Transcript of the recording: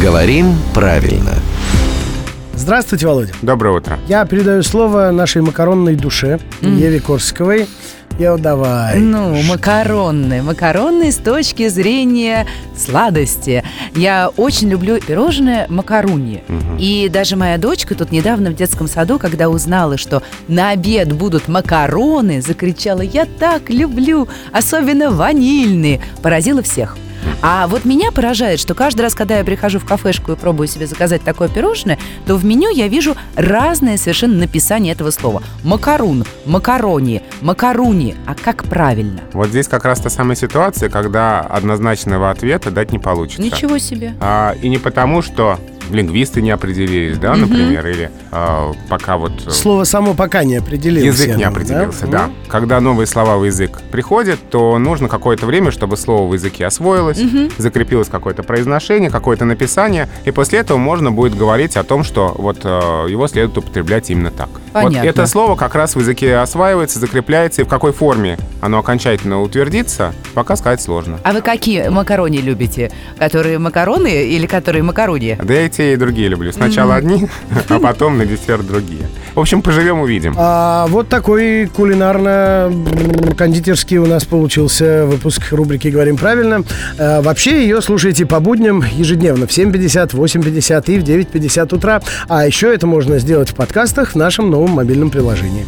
Говорим правильно. Здравствуйте, Володя. Доброе утро. Я передаю слово нашей макаронной душе Еве Корсиковой. Я давай. Ну, макаронные. Макаронные с точки зрения сладости. Я очень люблю пирожное макаруни. И даже моя дочка тут недавно в детском саду, когда узнала, что на обед будут макароны, закричала «Я так люблю! Особенно ванильные!» Поразила всех. А вот меня поражает, что каждый раз, когда я прихожу в кафешку и пробую себе заказать такое пирожное, то в меню я вижу разное совершенно написание этого слова. Макарун, макарони, макаруни. А как правильно? Вот здесь как раз та самая ситуация, когда однозначного ответа дать не получится. Ничего себе. А, и не потому, что лингвисты не определились, да, например, или а, пока вот э, Слово само пока не определилось. язык не определился, Ну, да. Когда новые слова в язык приходят, то нужно какое-то время, чтобы слово в языке освоилось, закрепилось какое-то произношение, какое-то написание, и после этого можно будет говорить о том, что вот э, его следует употреблять именно так. Понятно. Вот это слово как раз в языке осваивается, закрепляется, и в какой форме оно окончательно утвердится, пока сказать сложно. А вы какие макарони любите? Которые макароны или которые макаруни? Да я те, и другие люблю. Сначала одни, а потом на десерт другие. В общем, поживем, увидим. А вот такой кулинарно-кондитерский у нас получился выпуск рубрики «Говорим правильно». А, вообще ее слушайте по будням ежедневно в 7.50, 8.50 и в 9.50 утра. А еще это можно сделать в подкастах в нашем новом мобильном приложении.